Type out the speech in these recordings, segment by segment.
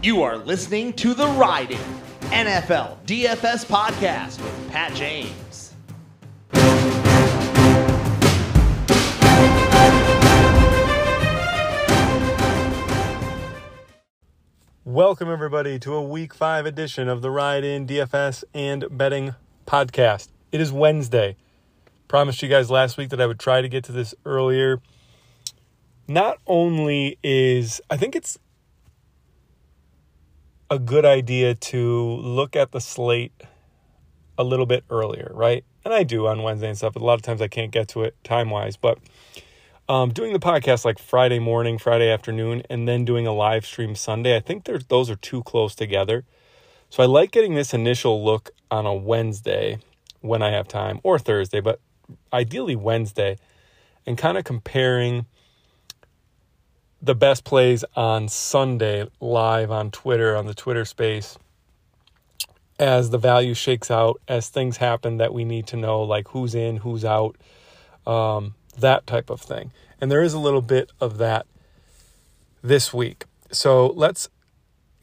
You are listening to the Riding NFL DFS podcast with Pat James. Welcome, everybody, to a week five edition of the Ride In DFS and Betting Podcast. It is Wednesday. Promised you guys last week that I would try to get to this earlier. Not only is, I think it's a good idea to look at the slate a little bit earlier, right? And I do on Wednesday and stuff, but a lot of times I can't get to it time wise. But um, doing the podcast like Friday morning, Friday afternoon, and then doing a live stream Sunday, I think there's those are too close together. So I like getting this initial look on a Wednesday when I have time, or Thursday, but ideally Wednesday, and kind of comparing the best plays on Sunday live on Twitter, on the Twitter space, as the value shakes out, as things happen that we need to know, like who's in, who's out, um, that type of thing. And there is a little bit of that this week. So let's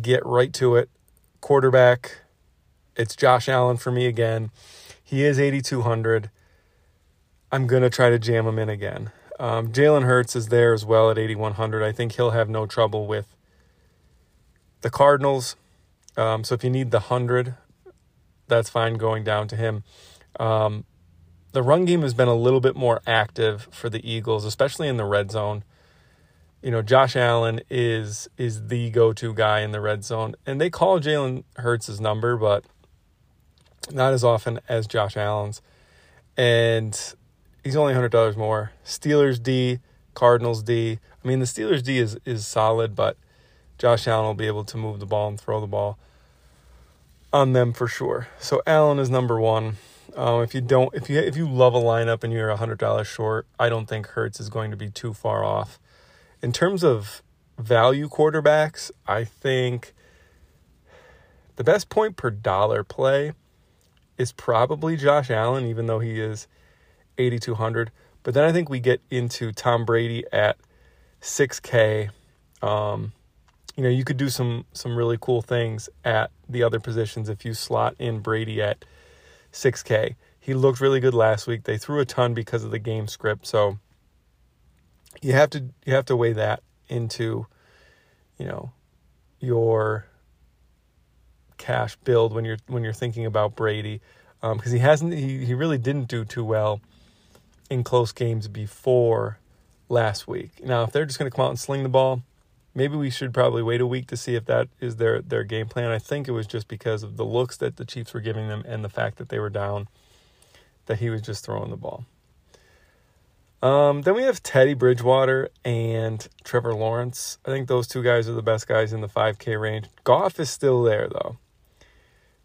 get right to it. Quarterback, it's Josh Allen for me again. He is 8,200. I'm going to try to jam him in again. Um, Jalen Hurts is there as well at 8,100. I think he'll have no trouble with the Cardinals. Um, so if you need the 100, that's fine going down to him. Um, the run game has been a little bit more active for the Eagles, especially in the red zone. You know, Josh Allen is is the go-to guy in the red zone, and they call Jalen Hurts' number, but not as often as Josh Allen's. And he's only hundred dollars more. Steelers D, Cardinals D. I mean, the Steelers D is is solid, but Josh Allen will be able to move the ball and throw the ball on them for sure. So Allen is number one. Um, if you don't, if you if you love a lineup and you're hundred dollars short, I don't think Hurts is going to be too far off. In terms of value quarterbacks, I think the best point per dollar play is probably Josh Allen, even though he is 8,200. But then I think we get into Tom Brady at 6K. Um, you know, you could do some some really cool things at the other positions if you slot in Brady at 6K. He looked really good last week. They threw a ton because of the game script, so you have to you have to weigh that into, you know, your cash build when you're when you're thinking about Brady, because um, he hasn't he he really didn't do too well in close games before last week. Now, if they're just going to come out and sling the ball, maybe we should probably wait a week to see if that is their their game plan. I think it was just because of the looks that the Chiefs were giving them and the fact that they were down that he was just throwing the ball. Um, then we have Teddy Bridgewater and Trevor Lawrence. I think those two guys are the best guys in the 5K range. Goff is still there though.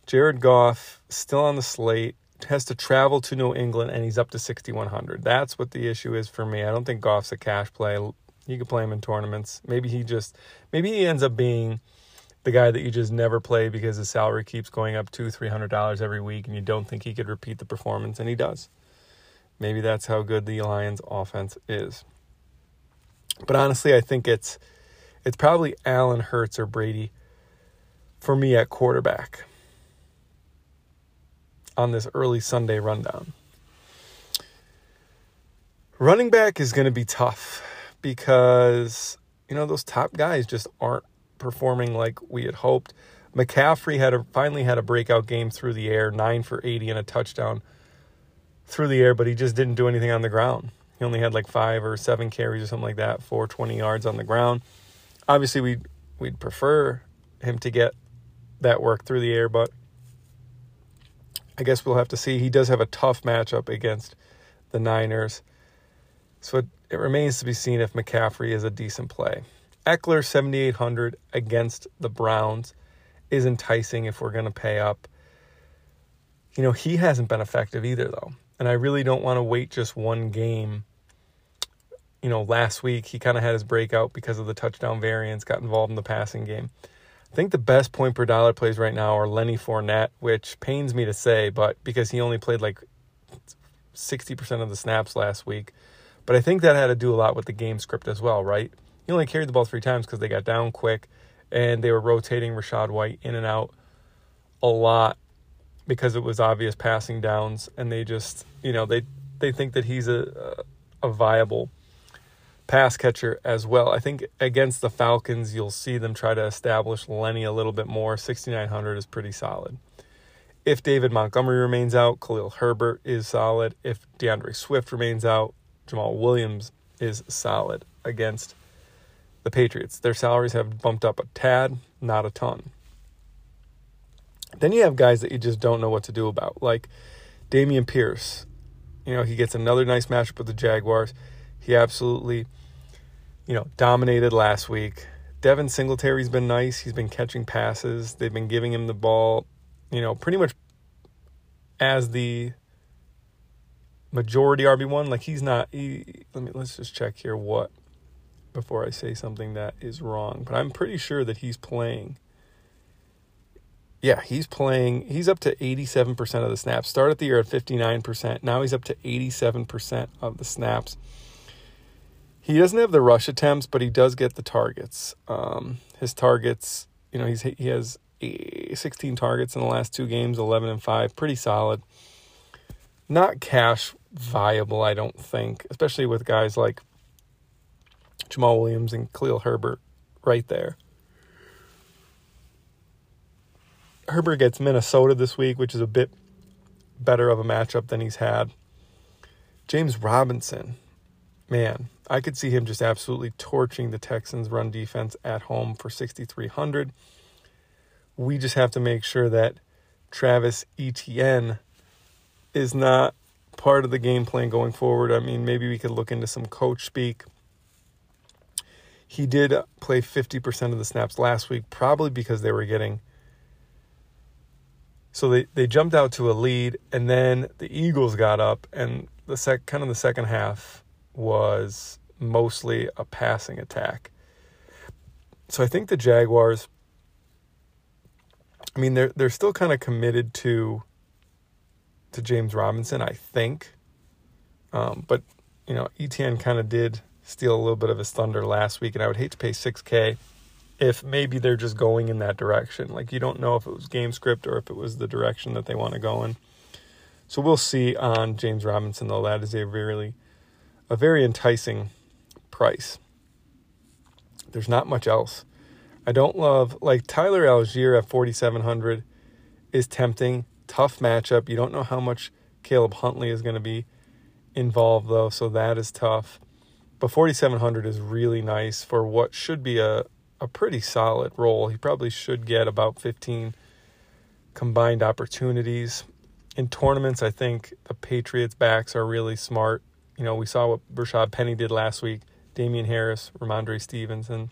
Jared Goff still on the slate has to travel to New England and he's up to 6100. That's what the issue is for me. I don't think Goff's a cash play. You could play him in tournaments. Maybe he just maybe he ends up being the guy that you just never play because his salary keeps going up two, three hundred dollars every week, and you don't think he could repeat the performance, and he does. Maybe that's how good the Lions offense is. But honestly, I think it's it's probably Allen Hurts or Brady for me at quarterback on this early Sunday rundown. Running back is going to be tough because you know those top guys just aren't performing like we had hoped. McCaffrey had a, finally had a breakout game through the air, 9 for 80 and a touchdown through the air, but he just didn't do anything on the ground. He only had like 5 or 7 carries or something like that for 20 yards on the ground. Obviously we we'd prefer him to get that work through the air, but I guess we'll have to see. He does have a tough matchup against the Niners. So it, it remains to be seen if McCaffrey is a decent play. Ekeler 7800 against the Browns is enticing if we're going to pay up. You know, he hasn't been effective either though. And I really don't want to wait just one game. You know, last week he kind of had his breakout because of the touchdown variance, got involved in the passing game. I think the best point per dollar plays right now are Lenny Fournette, which pains me to say, but because he only played like 60% of the snaps last week. But I think that had to do a lot with the game script as well, right? He only carried the ball three times because they got down quick and they were rotating Rachaad White in and out a lot because it was obvious passing downs, and they just you know they they think that he's a a viable pass catcher as well. I think against the Falcons, you'll see them try to establish Lenny a little bit more. 6,900 is pretty solid. If David Montgomery remains out, Khalil Herbert is solid. If DeAndre Swift remains out, Jamaal Williams is solid against the Patriots. Their salaries have bumped up a tad, not a ton. Then you have guys that you just don't know what to do about, like Dameon Pierce. You know, he gets another nice matchup with the Jaguars. He absolutely, you know, dominated last week. Devin Singletary's been nice. He's been catching passes. They've been giving him the ball, you know, pretty much as the majority RB1. Like he's not he, let me let's just check here what before I say something that is wrong. But I'm pretty sure that he's playing yeah, he's playing. He's up to 87% of the snaps. Started the year at 59%. Now he's up to 87% of the snaps. He doesn't have the rush attempts, but he does get the targets. Um, his targets, you know, he's he has 16 targets in the last two games, 11 and 5, pretty solid. Not cash viable, I don't think, especially with guys like Jamaal Williams and Khalil Herbert right there. Herbert gets Minnesota this week, which is a bit better of a matchup than he's had. James Robinson, man, I could see him just absolutely torching the Texans' run defense at home for 6,300. We just have to make sure that Travis Etienne is not part of the game plan going forward. I mean, maybe we could look into some coach speak. He did play 50% of the snaps last week, probably because they were getting – so they, they jumped out to a lead, and then the Eagles got up, and the sec kind of the second half was mostly a passing attack. So I think the Jaguars. I mean, they're they're still kind of committed to to James Robinson, I think. Um, but you know, Etienne kind of did steal a little bit of his thunder last week, and I would hate to pay six K if maybe they're just going in that direction. Like you don't know if it was game script or if it was the direction that they want to go in. So we'll see on James Robinson though. That is a really a very enticing price. There's not much else. I don't love like Tyler Allgeier at 4700 is tempting. Tough matchup. You don't know how much Caleb Huntley is going to be involved though, so that is tough. But 4700 is really nice for what should be a a pretty solid role. He probably should get about 15 combined opportunities. In tournaments, I think the Patriots backs are really smart. You know, we saw what Rashaad Penny did last week. Damien Harris, Rhamondre Stevenson,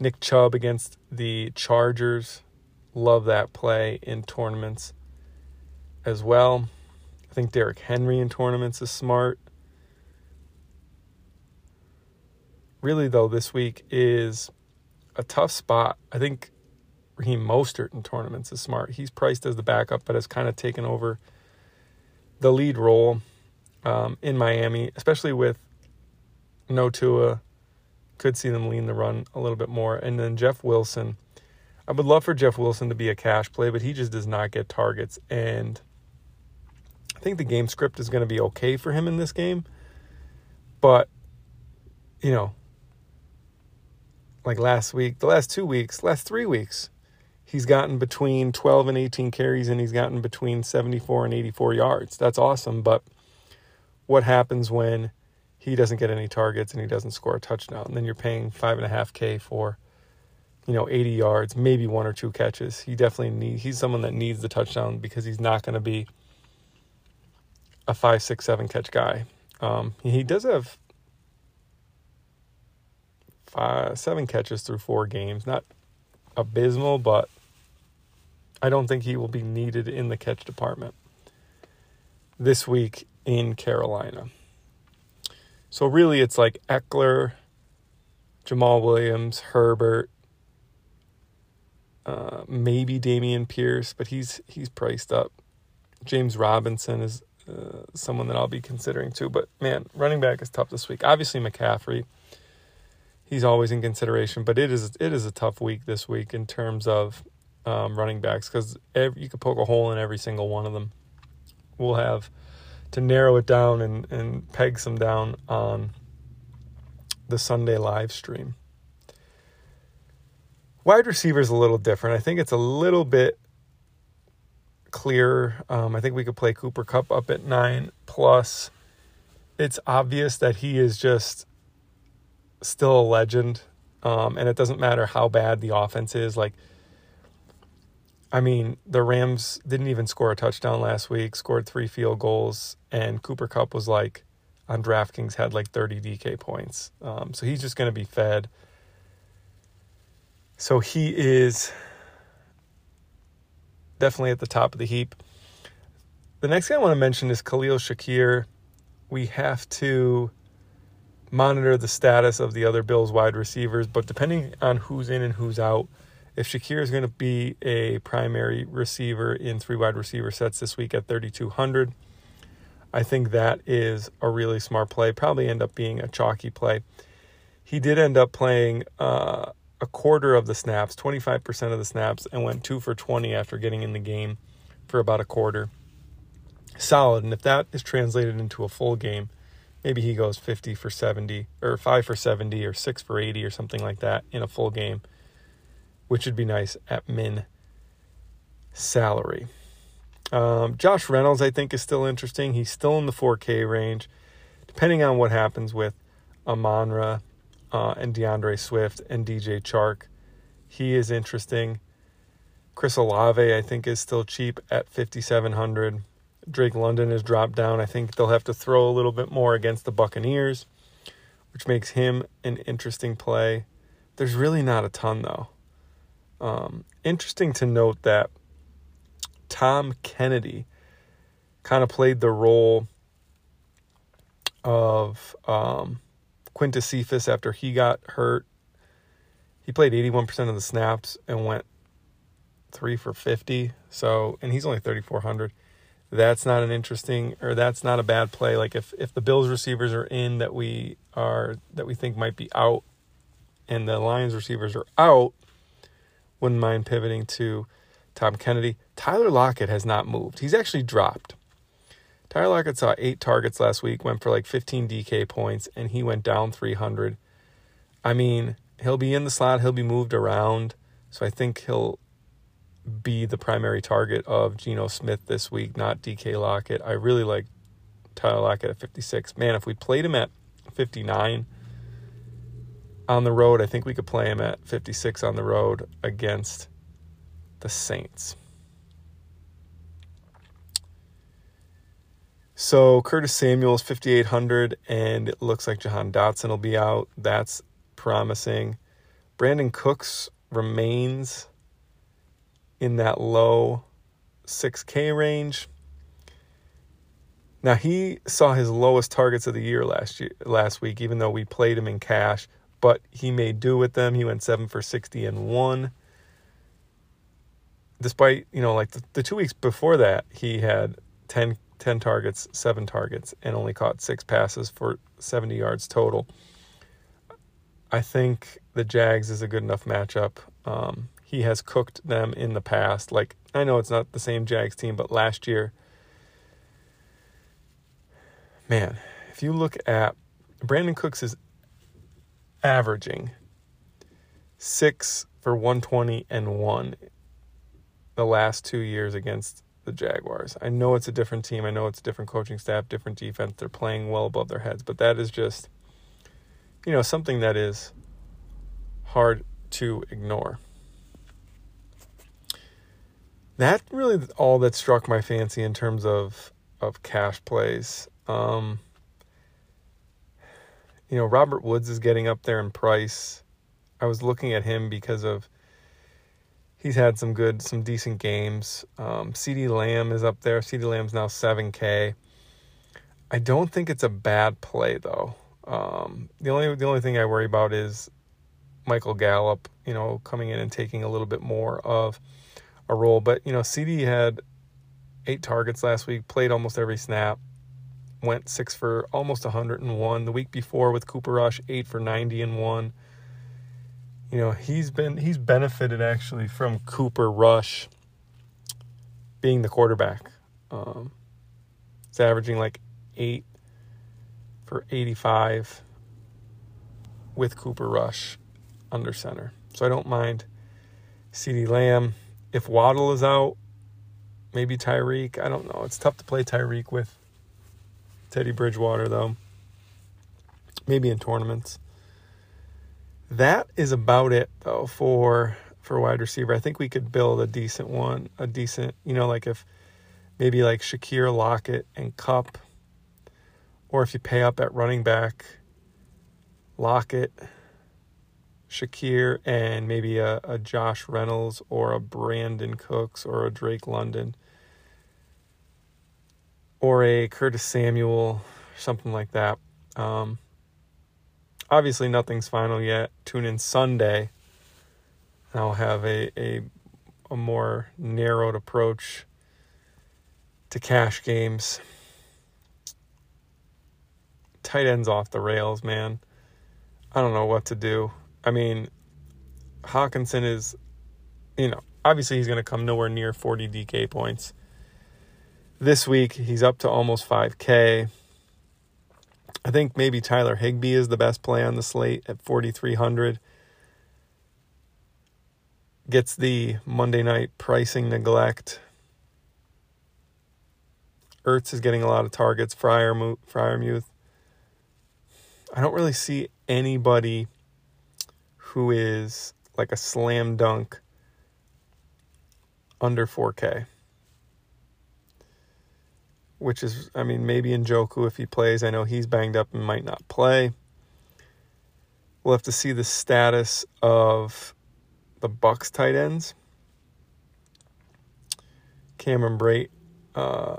Nick Chubb against the Chargers. Love that play in tournaments as well. I think Derrick Henry in tournaments is smart. Really, though, this week is a tough spot. I think Raheem Mostert in tournaments is smart. He's priced as the backup, but has kind of taken over the lead role um, in Miami, especially with no Tua. Could see them lean the run a little bit more. And then Jeff Wilson. I would love for Jeff Wilson to be a cash play, but he just does not get targets. And I think the game script is going to be okay for him in this game. But, you know, like last week, the last two weeks, last three weeks, he's gotten between 12 and 18 carries and he's gotten between 74 and 84 yards. That's awesome. But what happens when he doesn't get any targets and he doesn't score a touchdown? And then you're paying five and a half K for, you know, 80 yards, maybe one or two catches. He definitely need he's someone that needs the touchdown because he's not going to be a five, six, seven catch guy. Um, he does have five, seven catches through four games. Not abysmal, but I don't think he will be needed in the catch department this week in Carolina. So really, it's like Ekeler, Jamaal Williams, Herbert, uh, maybe Dameon Pierce, but he's he's priced up. James Robinson is uh, someone that I'll be considering too. But man, running back is tough this week. Obviously McCaffrey he's always in consideration. But it is it is a tough week this week in terms of um, running backs because you could poke a hole in every single one of them. We'll have to narrow it down and, and peg some down on the Sunday live stream. Wide receiver is a little different. I think it's a little bit clearer. Um, I think we could play Cooper Kupp up at nine. Plus, it's obvious that he is just still a legend. Um, and it doesn't matter how bad the offense is. Like, I mean, the Rams didn't even score a touchdown last week, scored three field goals, and Cooper Kupp was like on DraftKings had like 30 DK points. Um, so he's just going to be fed. So he is definitely at the top of the heap. The next guy I want to mention is Khalil Shakir. We have to monitor the status of the other Bills wide receivers, but depending on who's in and who's out, if Shakir is going to be a primary receiver in three wide receiver sets this week at 3,200, I think that is a really smart play. Probably end up being a chalky play. He did end up playing uh, a quarter of the snaps, 25% of the snaps, and went two for 20 after getting in the game for about a quarter. Solid. And if that is translated into a full game, maybe he goes 50 for 70 or 5 for 70 or 6 for 80 or something like that in a full game, which would be nice at min salary. Um, Josh Reynolds, I think, is still interesting. He's still in the 4K range. Depending on what happens with Amon-Ra uh, and DeAndre Swift and DJ Chark, he is interesting. Chris Olave, I think, is still cheap at 5,700. Drake London has dropped down. I think they'll have to throw a little bit more against the Buccaneers, which makes him an interesting play. There's really not a ton, though. Um, interesting to note that Tom Kennedy kind of played the role of um, Quintez Cephus after he got hurt. He played 81% of the snaps and went three for 50. So, and he's only 3,400. That's not an interesting, or that's not a bad play. Like if, if the Bills receivers are in that we are, that we think might be out and the Lions receivers are out, wouldn't mind pivoting to Tom Kennedy. Tyler Lockett has not moved. He's actually dropped. Tyler Lockett saw eight targets last week, went for like 15 DK points, and he went down 300. I mean, he'll be in the slot, he'll be moved around. So I think he'll be the primary target of Geno Smith this week, not DK Lockett. I really like Tyler Lockett at 56. Man, if we played him at 59 on the road, I think we could play him at 56 on the road against the Saints. So Curtis Samuel is 5,800, and it looks like Jahan Dotson will be out. That's promising. Brandin Cooks remains in that low 6K range. Now he saw his lowest targets of the year last year last week, even though we played him in cash, but he made do with them. He went seven for sixty and one. Despite you know like the, the two weeks before that he had 10, 10 targets seven targets and only caught six passes for 70 yards total. I think the jags is a good enough matchup. Um, he has cooked them in the past. Like i know it's not the same jags team but last year man if you look at Brandin cooks is averaging six for 120 and one the last two years against the Jaguars. I know it's a different team. I know it's a different coaching staff, different defense. They're playing well above their heads, but that is just, you know, something that is hard to ignore. That really all that struck my fancy in terms of of cash plays. Um, you know, Robert Woods is getting up there in price. I was looking at him because of he's had some good, some decent games. Um, CeeDee Lamb is up there. CeeDee Lamb's now 7K. I don't think it's a bad play though. Um, the only the only thing I worry about is Michael Gallup, you know, coming in and taking a little bit more of a role. But you know, CeeDee had eight targets last week, played almost every snap, went six for almost 101. The week before with Cooper Rush, eight for 90 and one. you know, he's been he's benefited actually from Cooper Rush being the quarterback. Um, it's averaging like eight for 85 with Cooper Rush under center. So I don't mind CeeDee Lamb. If Waddle is out, maybe Tyreek. I don't know. It's tough to play Tyreek with Teddy Bridgewater, though. Maybe in tournaments. That is about it, though, for for wide receiver. I think we could build a decent one, a decent, you know, like if maybe like Shakir Lockett and Kupp, or if you pay up at running back, Lockett, Shakir, and maybe a, a Josh Reynolds or a Brandin Cooks or a Drake London or a Curtis Samuel, something like that. Um, obviously, nothing's final yet. Tune in Sunday. I'll have a, a, a more narrowed approach to cash games. Tight ends off the rails, man. I don't know what to do. I mean, Hockenson is, you know, obviously he's going to come nowhere near 40 DK points. This week, he's up to almost 5K. I think maybe Tyler Higbee is the best play on the slate at 4,300. Gets the Monday night pricing neglect. Ertz is getting a lot of targets. Fryer, Freiermuth. I don't really see anybody who is like a slam dunk under 4K. Which is, I mean, maybe Njoku if he plays. I know he's banged up and might not play. We'll have to see the status of the Bucs tight ends. Cameron Brate uh,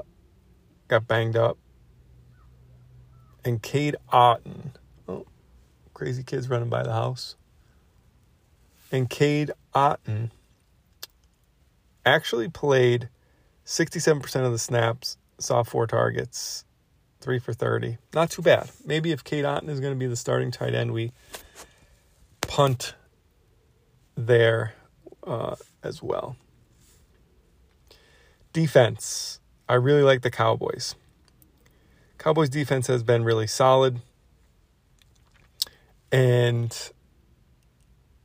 got banged up. And Cade Otton. Oh, crazy kids running by the house. And Cade Otton actually played 67% of the snaps, saw four targets, three for 30. Not too bad. Maybe if Cade Otton is going to be the starting tight end, we punt there uh, as well. Defense. I really like the Cowboys. Cowboys defense has been really solid. And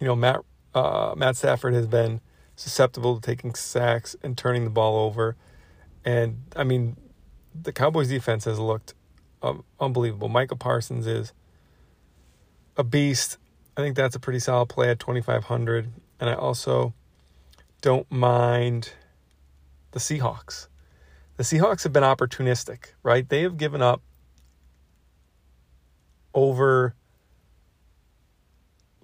you know, Matt uh, Matt Stafford has been susceptible to taking sacks and turning the ball over. And I mean, the Cowboys defense has looked um, unbelievable. Micah Parsons is a beast. I think that's a pretty solid play at 2500 and I also don't mind the Seahawks. The Seahawks have been opportunistic, right? They have given up over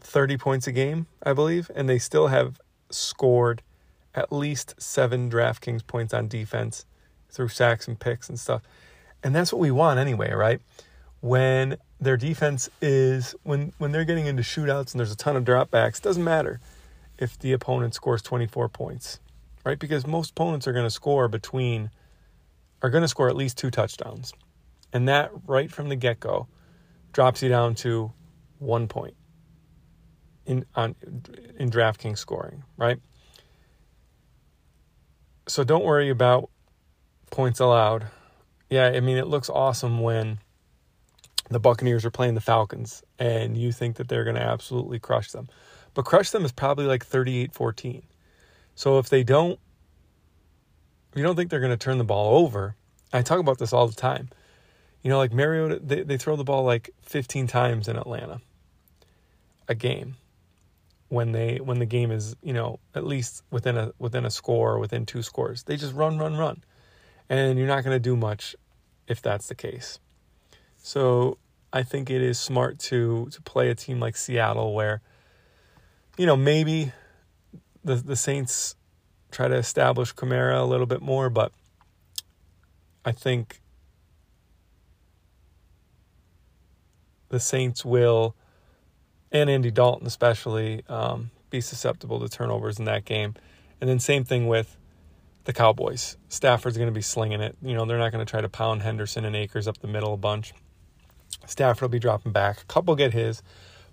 30 points a game, I believe, and they still have scored at least seven DraftKings points on defense through sacks and picks and stuff. And that's what we want anyway, right? When their defense is when when they're getting into shootouts and there's a ton of dropbacks, it doesn't matter if the opponent scores 24 points, right? Because most opponents are going to score between are going to score at least two touchdowns. And that right from the get-go drops you down to 1 point in on in DraftKings scoring, right? So don't worry about points allowed. Yeah, I mean it looks awesome when the Buccaneers are playing the Falcons and you think that they're going to absolutely crush them. But crush them is probably like 38-14. So if they don't you don't think they're going to turn the ball over, I talk about this all the time. You know, like Mariota, they, they throw the ball like 15 times in Atlanta a game when they when the game is you know at least within a within a score within two scores they just run run run and you're not going to do much if that's the case so i think it is smart to to play a team like seattle where you know maybe the the saints try to establish Kamara a little bit more but i think the saints will and Andy Dalton especially um, be susceptible to turnovers in that game. And then same thing with the Cowboys. Stafford's going to be slinging it. You know, they're not going to try to pound Henderson and Akers up the middle a bunch. Stafford will be dropping back. A couple get his,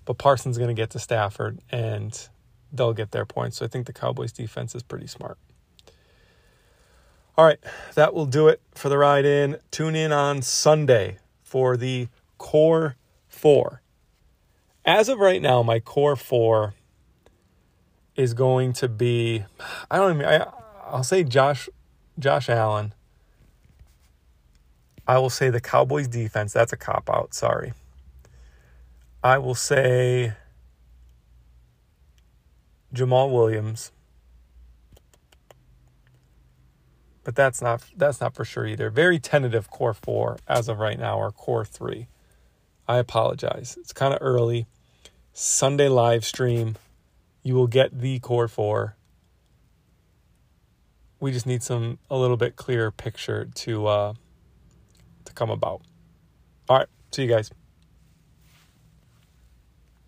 but Parsons going to get to Stafford and they'll get their points. So I think the Cowboys defense is pretty smart. All right, that will do it for the ride in. Tune in on Sunday for the core four. As of right now, my core four is going to be I don't even I, I'll say Josh Josh Allen. I will say the Cowboys defense. That's a cop out. Sorry. I will say Jamaal Williams. But that's not that's not for sure either. Very tentative core 4 as of right now or core 3. I apologize. It's kind of early. Sunday live stream. You will get the core 4. We just need some a little bit clearer picture to uh to come about. All right, see you guys.